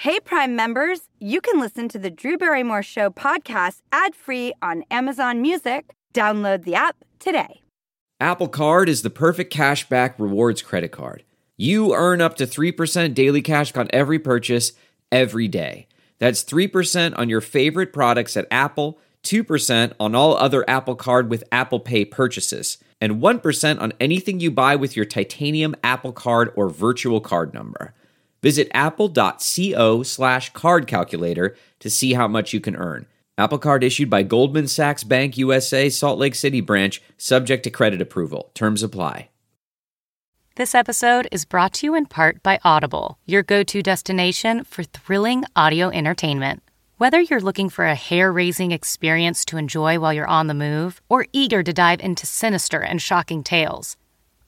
Hey, Prime members, you can listen to the Drew Barrymore Show podcast ad free on Amazon Music. Download the app today. Apple Card is the perfect cashback rewards credit card. You earn up to 3% daily cash on every purchase every day. That's 3% on your favorite products at Apple, 2% on all other Apple Card with Apple Pay purchases, and 1% on anything you buy with your titanium Apple Card or virtual card number. Visit apple.co slash card calculator to see how much you can earn. Apple Card issued by Goldman Sachs Bank USA, Salt Lake City branch, subject to credit approval. Terms apply. This episode is brought to you in part by Audible, your go to destination for thrilling audio entertainment. Whether you're looking for a hair raising experience to enjoy while you're on the move or eager to dive into sinister and shocking tales,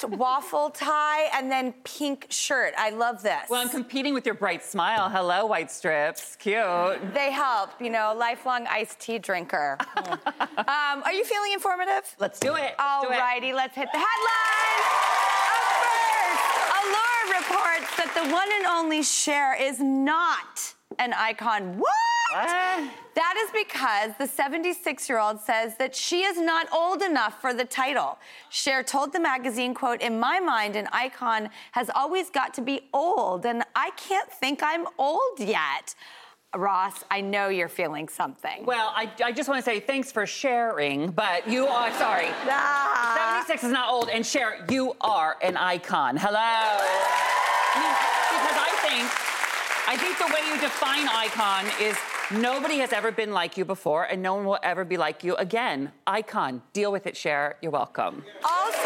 Vest, waffle tie, and then pink shirt. I love this. Well, I'm competing with your bright smile. Hello, white strips. Cute. they help, you know, lifelong iced tea drinker. um, are you feeling informative? Let's do it. It. Alrighty, let's hit the headlines. First, Allure reports that the one and only Cher is not an icon. What? What? That is because the 76 year old says that she is not old enough for the title. Cher told the magazine, quote, in my mind, an icon has always got to be old, and I can't think I'm old yet. Ross, I know you're feeling something. Well, I, I just want to say thanks for sharing, but you are, sorry. Ah. 76 is not old, and Cher, you are an icon. Hello. I mean, because I think, I think the way you define icon is nobody has ever been like you before, and no one will ever be like you again. Icon. Deal with it, Cher. You're welcome. Also,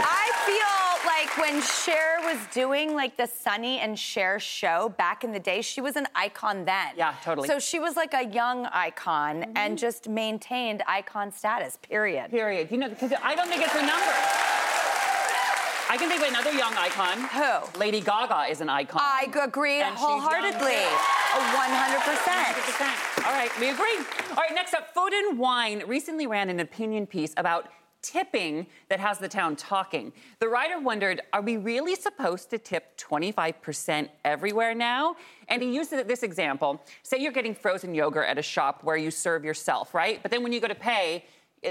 I feel like when Cher was doing like the Sonny and Cher show back in the day, she was an icon then. Yeah, totally. So she was like a young icon and just maintained icon status, period. Period. You know, because I don't think it's a number. I can think of another young icon. Who? Lady Gaga is an icon. I agree And she's young, wholeheartedly. Too. A 100%. 100%. All right, we agree. All right, next up, Food and Wine recently ran an opinion piece about tipping that has the town talking. The writer wondered, are we really supposed to tip 25% everywhere now? And he used this example. Say you're getting frozen yogurt at a shop where you serve yourself, right? But then when you go to pay,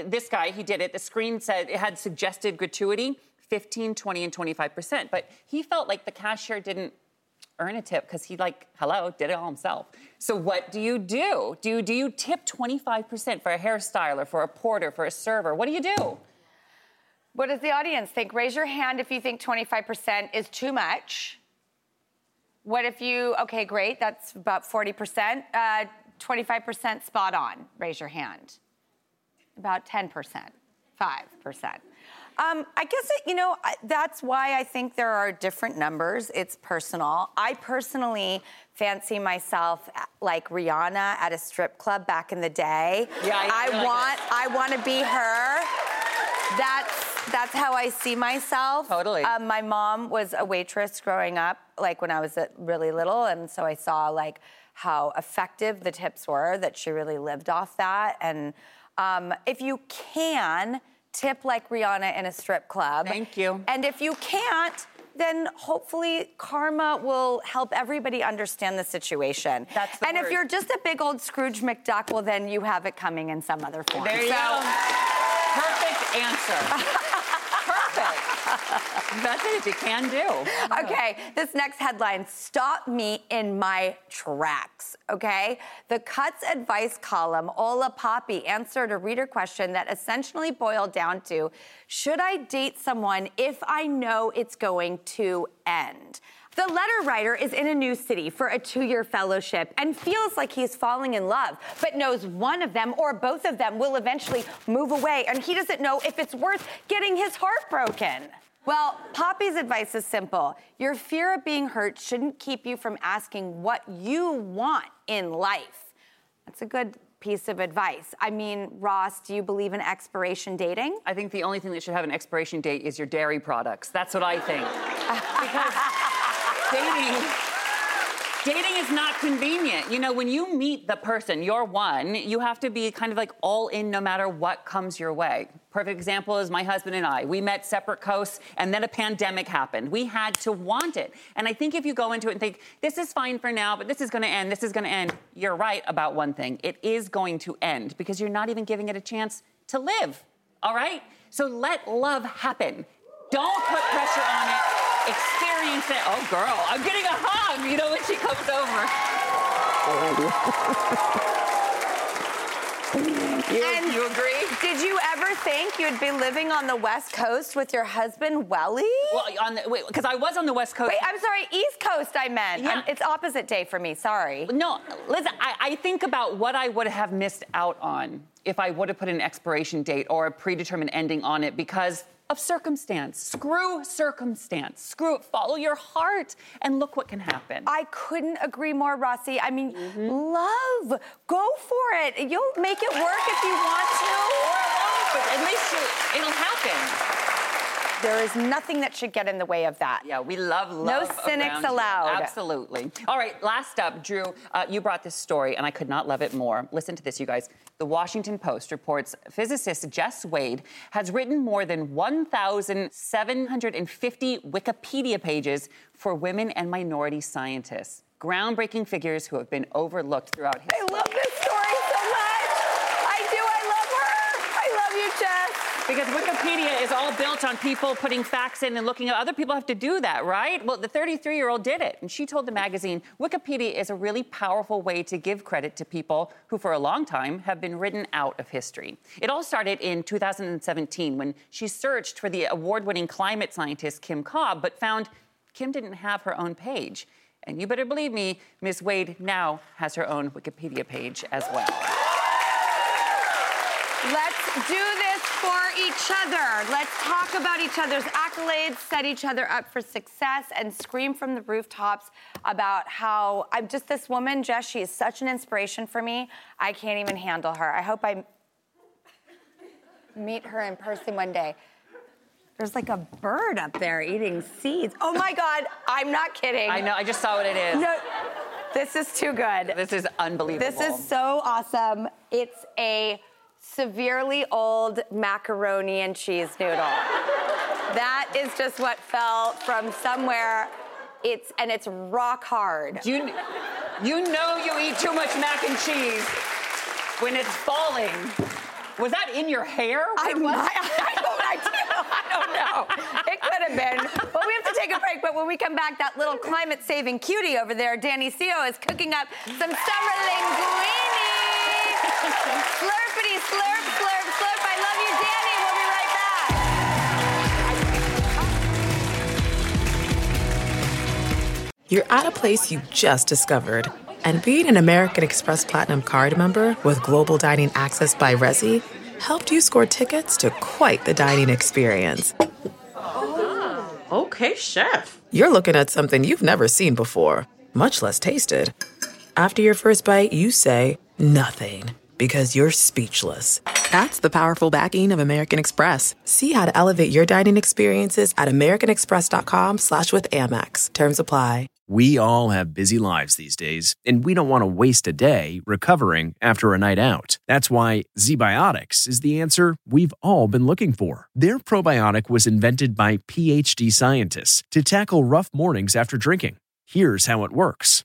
this guy, he did it. The screen said it had suggested gratuity 15, 20, and 25%. But he felt like the cashier didn't earn a tip because he like hello did it all himself so what do you do do you do you tip 25% for a hairstyler for a porter for a server what do you do What does the audience think? Raise your hand if you think 25% is too much. What if you, okay, great, that's about 40%. Uh, 25% spot on. Raise your hand. About 10%, 5%. Um, I guess, it, you know, that's why I think there are different numbers. It's personal. I personally fancy myself uh, like Rihanna at a strip club back in the day. Yeah, I- I like want, I want to be her. That's that's how I see myself. Totally. Um, my mom was a waitress growing up, like when I was uh, really little, and so I saw like how effective the tips were. That she really lived off that. And um, if you can tip like Rihanna in a strip club, Thank you. And if you can't. Then hopefully karma will help everybody understand the situation. That's the and if you're just a big old Scrooge McDuck, well then you have it coming in some other form. there you So- go perfect answer That's it. If you can do. Okay, this next headline stopped me in my tracks. Okay, the Cuts advice column, Ola Poppy answered a reader question that essentially boiled down to Should I date someone if I know it's going to end? The letter writer is in a new city for a two year fellowship and feels like he's falling in love, but knows one of them or both of them will eventually move away, and he doesn't know if it's worth getting his heart broken. Well, Poppy's advice is simple. Your fear of being hurt shouldn't keep you from asking what you want in life. That's a good piece of advice. I mean, Ross, do you believe in expiration dating? I think the only thing that should have an expiration date is your dairy products. That's what I think. because dating dating is not convenient. You know, when you meet the person, you're one, you have to be kind of like all in no matter what comes your way. Perfect example is my husband and I. We met separate coasts and then a pandemic happened. We had to want it. And I think if you go into it and think, this is fine for now, but this is going to end, this is going to end, you're right about one thing. It is going to end because you're not even giving it a chance to live. All right? So let love happen. Don't put pressure on it. Experience it. Oh, girl, I'm getting a hug, you know, when she comes over. you, And- you agree? Did you ever think you'd be living on the West Coast with your husband, Welly? Well, on the, wait, because I was on the West Coast. Wait, I'm sorry, East Coast I meant. Yeah. I'm- it's opposite day for me, sorry. No, listen, I, I think about what I would have missed out on if I would have put an expiration date or a predetermined ending on it because of circumstance. Screw circumstance. Screw it. Follow your heart and look what can happen. I couldn't agree more, Rossi. I mean, love, go for it. You'll make it work if you want but at least you, it'll happen. There is nothing that should get in the way of that. Yeah, we love love. No cynics allowed. Absolutely. All right, last up, Drew, uh, you brought this story, and I could not love it more. Listen to this, you guys. The Washington Post reports physicist Jess Wade has written more than 1,750 Wikipedia pages for women and minority scientists. Groundbreaking figures who have been overlooked throughout I history. love this story so much. I do. I love her. I love you, Jess. Because Wikipedia is all built on people putting facts in and looking at other people have to do that, right? Well, the 33 year old did it. And she told the magazine Wikipedia is a really powerful way to give credit to people who, for a long time, have been written out of history. It all started in 2017 when she searched for the award winning climate scientist Kim Cobb, but found Kim didn't have her own page. And you better believe me, Miss Wade now has her own Wikipedia page as well. Let's do this for each other. Let's talk about each other's accolades, set each other up for success, and scream from the rooftops about how I'm just this woman, Jess. She is such an inspiration for me. I can't even handle her. I hope I meet her in person one day. There's like a bird up there eating seeds. Oh my God, I'm not kidding. I know, I just saw what it is. No, this is too good. This is unbelievable. This is so awesome. It's a severely old macaroni and cheese noodle. that is just what fell from somewhere. It's and it's rock hard. You, you know you eat too much mac and cheese when it's falling. Was that in your hair? I, was- I, I don't. I don't know. It could have been. Well, we have to take a break, but when we come back, that little climate saving cutie over there, Danny Seo, is cooking up some summer linguine. Slurpity, slurp, slurp, slurp. I love you, Danny. We'll be right back. You're at a place you just discovered. And being an American Express Platinum card member with global dining access by Resy helped you score tickets to quite the dining experience. Oh, okay, chef. You're looking at something you've never seen before, much less tasted. After your first bite, you say nothing because you're speechless. That's the powerful backing of American Express. See how to elevate your dining experiences at americanexpress.com slash with Amex. Terms apply. We all have busy lives these days, and we don't want to waste a day recovering after a night out. That's why ZBiotics is the answer we've all been looking for. Their probiotic was invented by PhD scientists to tackle rough mornings after drinking. Here's how it works.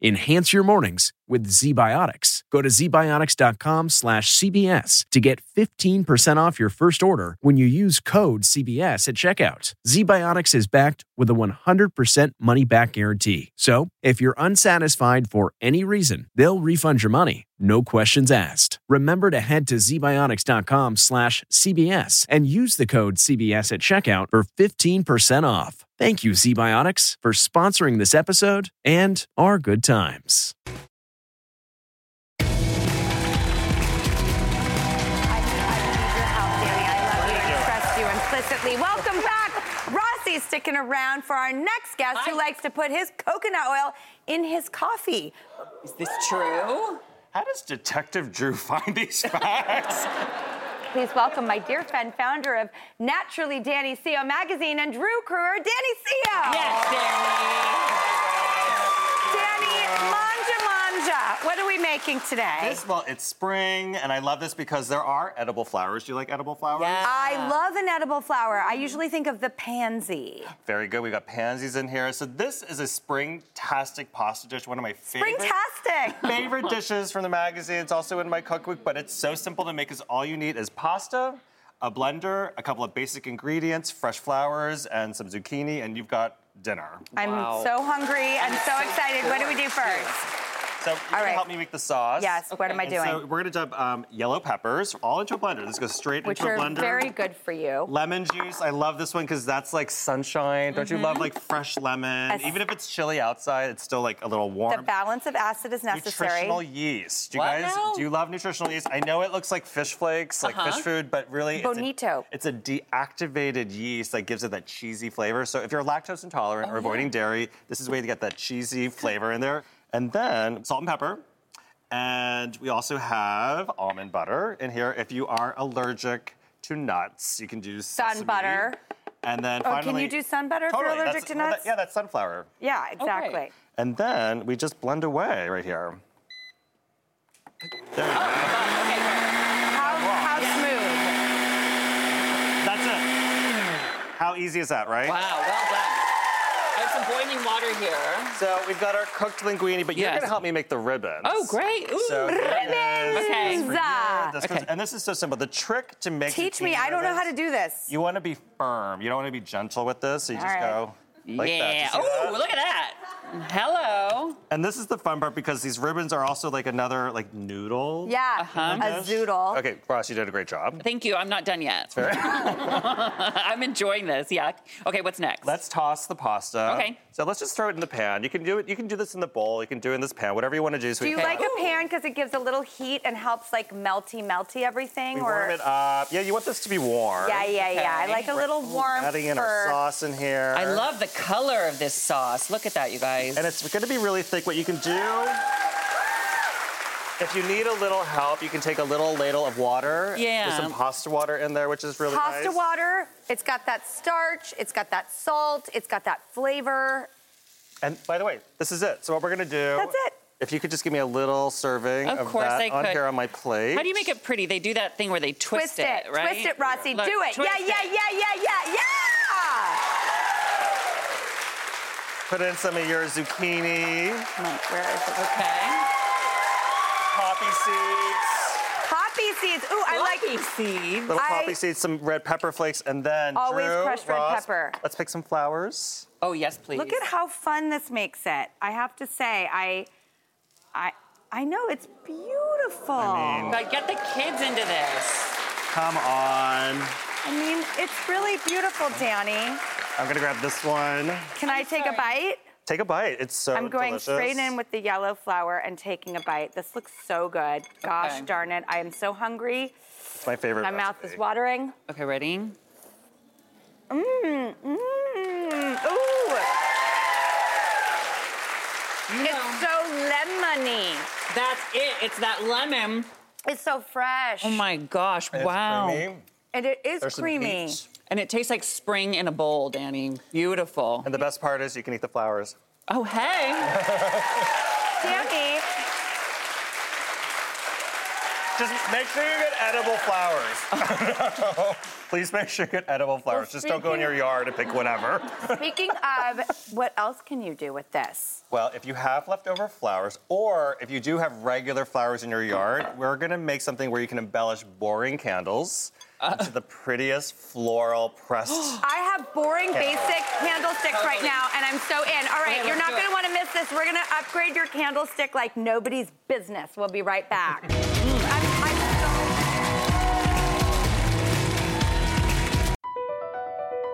Enhance your mornings with ZBiotics. Go to zbiotics.com slash CBS to get 15% off your first order when you use code CBS at checkout. ZBiotics is backed with a 100% money back guarantee. So if you're unsatisfied for any reason, they'll refund your money. No questions asked. Remember to head to zbiotics.com slash CBS and use the code CBS at checkout for 15% off. Thank you, ZBiotics, for sponsoring this episode and our good times. I, I need your help, Danny. I love you and trust you implicitly. Welcome back. Rossi's sticking around for our next guest who likes to put his coconut oil in his coffee. Is this true? How does Detective Drew find these facts? Please welcome my dear friend, founder of Naturally Danny Seo magazine, and Drew Kruger, Danny Seo. Yes, Danny. Danny, manja manja. What are we making today? this, well, it's spring, and I love this because there are edible flowers. Do you like edible flowers? Yeah. I love an edible flower. I usually think of the pansy. Very good. We got pansies in here. So this is a spring-tastic pasta dish. One of my favorite. Springtastic. favorite dishes from the magazine. It's also in my cookbook, but it's so simple to make. Is all you need is pasta, a blender, a couple of basic ingredients, fresh flowers, and some zucchini, and you've got dinner. I'm Wow. so hungry and so excited. What do we do first? So you're gonna help me make the sauce. Yes, what am I And doing? So we're gonna dump um, yellow peppers all into a blender. This goes straight Which into a blender. Which are blender. very good for you. Lemon juice. I love this one because that's like sunshine. Don't you love like fresh lemon? Yes. Even if it's chilly outside, it's still like a little warm. The balance of acid is necessary. Nutritional yeast. Do you What guys now? do you love nutritional yeast? I know it looks like fish flakes, like Uh-huh. fish food, but really it's a- It's a, deactivated yeast that gives it that cheesy flavor. So if you're lactose intolerant or Oh, avoiding dairy, this is a way to get that cheesy flavor in there. And then salt and pepper. And we also have almond butter in here. If you are allergic to nuts, you can do Sun sesame. butter. And then Oh, finally, can you do sun butter if you're allergic that's- to well, that- nuts? yeah, that's sunflower. Yeah, exactly. And then we just blend away right here. There we go. Oh, okay. How, how smooth? That's it. How easy is that, right? Wow, well done. I have some boiling water here. So we've got our cooked linguine, but you're Yes. gonna help me make the ribbons. Oh, great. Ooh. So here it is. Okay. This is for you. Zah. This Okay. and this is so simple. The trick to make Teach me. zucchini I don't know how to ribbons, do this. You want to be firm. You don't want to be gentle with this. So you just All right. go like that. yeah. You see Oh, look at that. Hello. And this is the fun part because these ribbons are also like another like noodle. Yeah, Uh-huh. a zoodle. Okay, Ross, you did a great job. Thank you. I'm not done yet. I'm enjoying this. Yeah. Okay, what's next? Let's toss the pasta. Okay. So let's just throw it in the pan. You can do it. You can do this in the bowl. You can do it in this pan. Whatever you want to do. So Do you can- like a pan because it gives a little heat and helps like melty, melty everything? We or warm it up. Yeah, you want this to be warm. yeah, yeah, yeah. I like a little warm Adding in our sauce in here. I love the color of this sauce. Look at that, you guys. And it's going to be really thick. What you can do, if you need a little help, you can take a little ladle of water. Yeah. There's some pasta water in there, which is really pasta nice. water. It's got that starch. It's got that salt. It's got that flavor. And by the way, this is it. So what we're going to do. That's it. If you could just give me a little serving Of of, that on here on my plate. How do you make it pretty? They do that thing where they twist, Twist it. right? Twist it, Rossi. Look, Do it. twist Yeah, yeah, yeah, yeah, yeah, yeah. Put in some of your zucchini, Where is it? Okay. poppy seeds, Poppy seeds. Ooh, I like. Lucky seeds. little I- poppy seeds, some red pepper flakes, and then Always Drew, crushed red Ross, pepper. Let's pick some flowers. Oh yes, please. Look at how fun this makes it. I have to say, I, I, I know it's beautiful. I mean- Like, get the kids into this. Come on. I mean, it's really beautiful, Danny. I'm gonna grab this one. Can i take a bite? Take a bite. It's so good. I'm going delicious. straight in with the yellow flour and taking a bite. This looks so good. Gosh Okay. darn it. I am so hungry. It's my favorite. My mouth recipe. is watering. Okay, ready? Mmm, mmm, ooh. It's so lemony. That's it. It's that lemon. It's so fresh. Oh my gosh! It's wow. creamy. And it is There's some creamy. peach. And it tastes like spring in a bowl, Danny. Beautiful. And the best part is you can eat the flowers. Oh hey. Danny, Just make sure you get edible flowers. Please make sure you get edible flowers. Just don't go in your yard and pick whatever. Speaking of, what else can you do with this? Well, if you have leftover flowers, or if you do have regular flowers in your yard, we're gonna make something where you can embellish boring candles uh. into the prettiest floral pressed. I have boring basic candlesticks right now, and I'm so in. All right, Okay, you're not going to it. want to miss this. We're going to upgrade your candlestick like nobody's business. We'll be right back.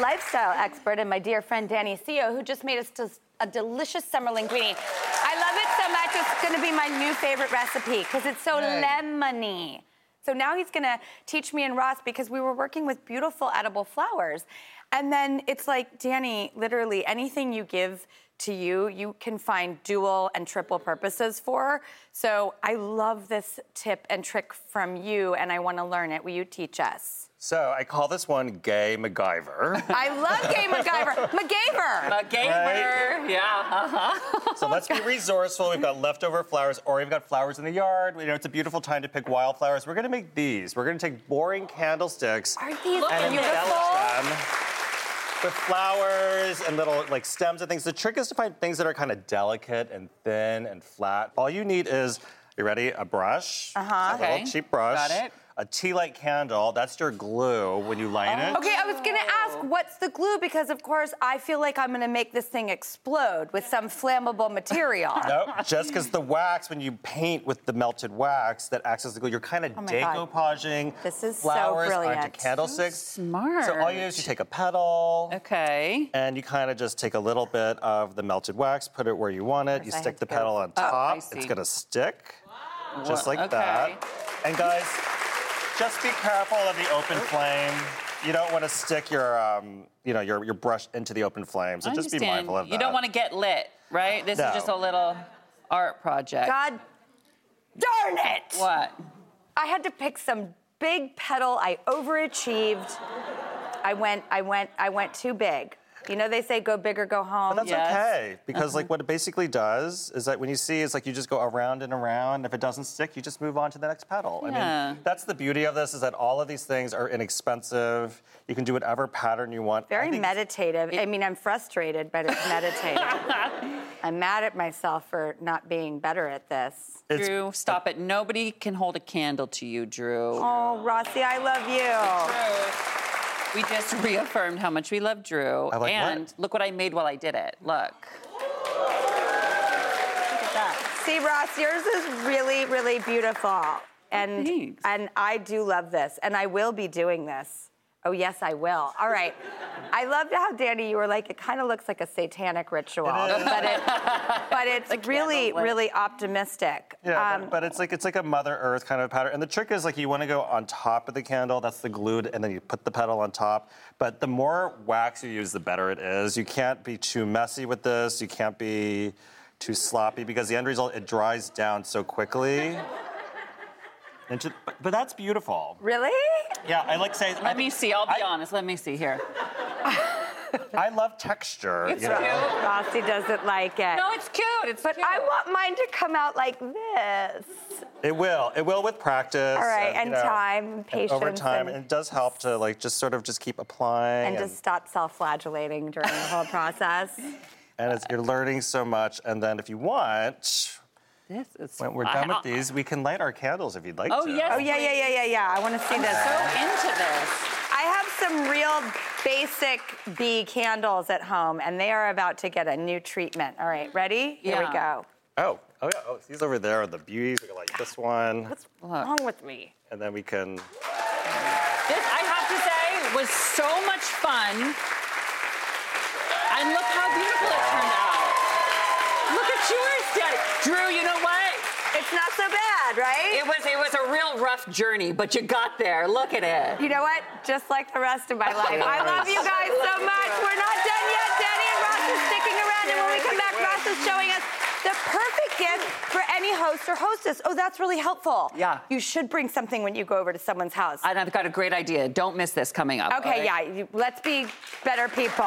Lifestyle expert and my dear friend Danny Seo, who just made us a delicious summer linguine. I love it so much. It's going to be my new favorite recipe because it's so lemony. So now he's going to teach me and Ross because we were working with beautiful edible flowers. And then it's like, Danny, literally anything you give to you, you can find dual and triple purposes for. So I love this tip and trick from you, and I want to learn it. Will you teach us? So I call this one Gay MacGyver. I love Gay MacGyver. MacGyver. A gamer. Yeah. Uh-huh. so let's be resourceful. We've got leftover flowers, or we've got flowers in the yard. You know, it's a beautiful time to pick wildflowers. We're gonna make these. We're gonna take boring candlesticks Aren't these and beautiful? embellish them with flowers and little like stems and things. The trick is to find things that are kind of delicate and thin and flat. All you need is, you ready? A brush. Uh-huh. A Okay. little cheap brush. Got it. A tea light candle. That's your glue when you light it. Okay, I was gonna ask oh. what's the glue because, of course, I feel like I'm gonna make this thing explode with some flammable material. No, just because the wax, when you paint with the melted wax that acts as the glue, you're kind of Oh my God. decoupaging This is so flowers onto brilliant. candlesticks. smart. So all you do is you take a petal. Okay. And you kind of just take a little bit of the melted wax, put it where you want it. You I stick have the to go- petal on Oh, I top. see. it's gonna stick, just like Okay. that. And guys, just be careful of the open flame. You don't want to stick your, um, you know, your, your brush into the open flame. So I just be understand. mindful of that. You don't want to get lit, right? This No. is just a little art project. God darn it! What? I had to pick some big petal. I overachieved. I went, I went, I went too big. You know they say go big or go home. But That's Yes. okay because like uh-huh. what it basically does is that when you see it's like you just go around and around. If it doesn't stick, you just move on to the next petal. I Yeah. mean, that's the beauty of this is that all of these things are inexpensive. You can do whatever pattern you want. I Very think- meditative. I mean, I'm frustrated, but it's meditative. I'm mad at myself for not being better at this. It's- Drew, stop it. Nobody can hold a candle to you, Drew. Oh, Rossi, I love you. Drew. We just reaffirmed how much we love Drew. I like and what? look what I made while I did it. Look. See, Ross, yours is really, really beautiful. And Thanks. and I do love this, and I will be doing this. Oh yes, I will. All right. I loved how Danny, you were like, it kind of looks like a satanic ritual, but it, but it's really, really optimistic. Yeah, Um, but, but it's like it's like a Mother Earth kind of pattern. And the trick is like you want to go on top of the candle. That's the glued, and then you put the petal on top. But the more wax you use, the better it is. You can't be too messy with this. You can't be too sloppy because the end result it dries down so quickly. And to- but, but that's beautiful. really? Yeah, I like saying. Let me see. I'll be I, honest. Let me see here. I love texture. It's you know? cute. Rossi doesn't like it. No, it's cute. It's but cute. I want mine to come out like this. It will. It will with practice. All right, you and know, time, and and over time, and- and it does help to like just sort of just keep applying. And just stop self-flagellating during the whole process. and it's, you're learning so much. And then if you want, This is when we're done with these, we can light our candles if you'd like Oh, to. yes. Oh, yeah, yeah, yeah, yeah, yeah. I want to see this. so into this. I have some real basic bee candles at home, and they are about to get a new treatment. All right, ready? Here we go. Oh, oh yeah. Oh, these over there are the beauties. We can light this one, What's wrong with me? and then we can. This, I have to say, was so much fun. And look how beautiful it turned out. Look at yours, Daddy. Drew, you know what? It's not so bad, right? It was it was a real rough journey, but you got there. Look at it. You know what? Just like the rest of my life. I love you guys so much. We're not done yet. Danny and Ross are sticking around, and when we come back, Ross is showing us the perfect gift for any host or hostess. Oh, that's really helpful. Yeah. You should bring something when you go over to someone's house. And I've got a great idea. Don't miss this coming up. Okay, all right? yeah. Let's be better people.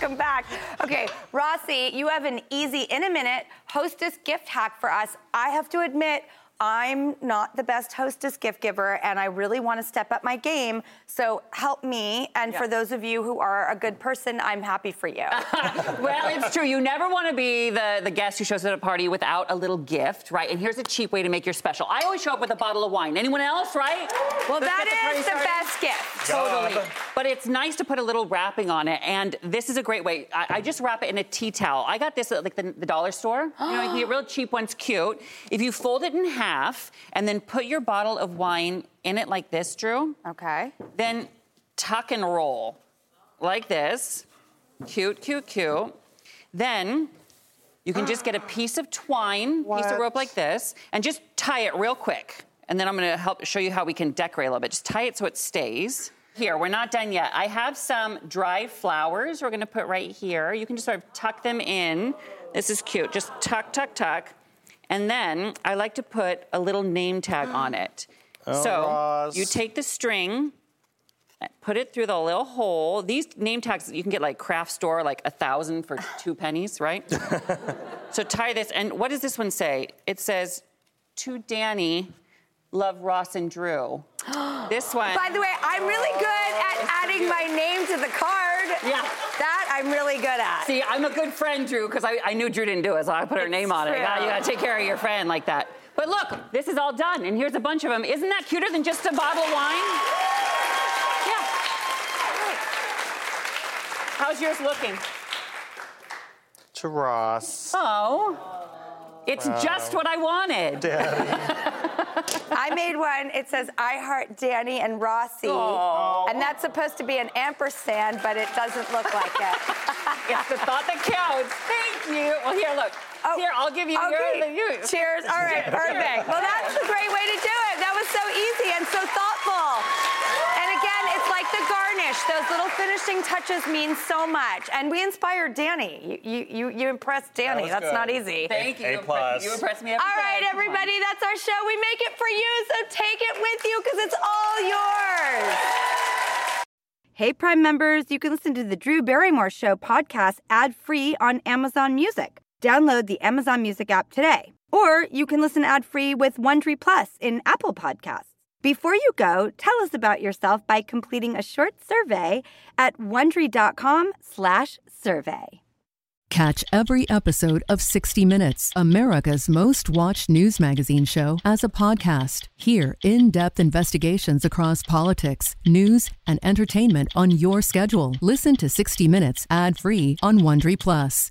Welcome back. Okay, Rossi, you have an easy in a minute hostess gift hack for us. I have to admit, I'm not the best hostess gift giver, and I really want to step up my game. So help me. And for those of you who are a good person, I'm happy for you. well, it's true. You never want to be the, the guest who shows up at a party without a little gift, right? And here's a cheap way to make your special. I always show up with a bottle of wine. Anyone else, right? well, Let's that get party is the started. best gift. Totally. But it's nice to put a little wrapping on it. And this is a great way. I, I just wrap it in a tea towel. I got this at like the, the dollar store. you know, you can get real cheap ones, cute. If you fold it in half and then put your bottle of wine in it like this, Drew, Okay. then tuck and roll like this. Cute, cute, cute. Then you can just get a piece of twine, piece of rope like this, and just tie it real quick. And then I'm gonna help show you how we can decorate a little bit. Just tie it so it stays. Here, we're not done yet. I have some dried flowers we're gonna put right here. You can just sort of tuck them in. This is cute. Just tuck, tuck, tuck. And then I like to put a little name tag on it. Oh, so Ross. you take the string, put it through the little hole. These name tags you can get like craft store, like a thousand for two pennies, right? so tie this, and what does this one say? It says, "To Danny, love Ross and Drew." this one. By the way, I'm really good at adding my name to the card. Yeah. That I'm really good at. See, I'm a good friend, Drew, because I, I knew Drew didn't do it, so I put her It's name on it. You gotta, you gotta take care of your friend like that. But look, this is all done, and here's a bunch of them. Isn't that cuter than just a bottle of wine? Yeah. How's yours looking? To Ross. Oh. It's just what I wanted. I made one. It says I heart Danny and Rossi. And that's supposed to be an ampersand, but it doesn't look like it. It's the thought that counts. Thank you. Well, here, look. Oh, here, I'll give you Oh, okay. your. You. Cheers. All right, perfect. Well, that's a great way to do it. That was so easy and so thoughtful. And again, it's like the garnish. Those little finishing touches mean so much. And we inspired Danny. You you you impressed Danny. was That's good. not easy. Thank you. A You plus. You impressed me every All right, time. Everybody, that's our show. We make it for you, so take it with you because it's all yours. Hey, Prime members, you can listen to the Drew Barrymore Show podcast ad free on Amazon Music. Download the Amazon Music app today. Or you can listen ad free with Wondery Plus in Apple Podcasts. Before you go, tell us about yourself by completing a short survey at wondery.com/survey. Catch every episode of 60 Minutes, America's most watched news magazine show, as a podcast. Hear in depth investigations across politics, news, and entertainment on your schedule. Listen to 60 Minutes ad free on Wondery Plus.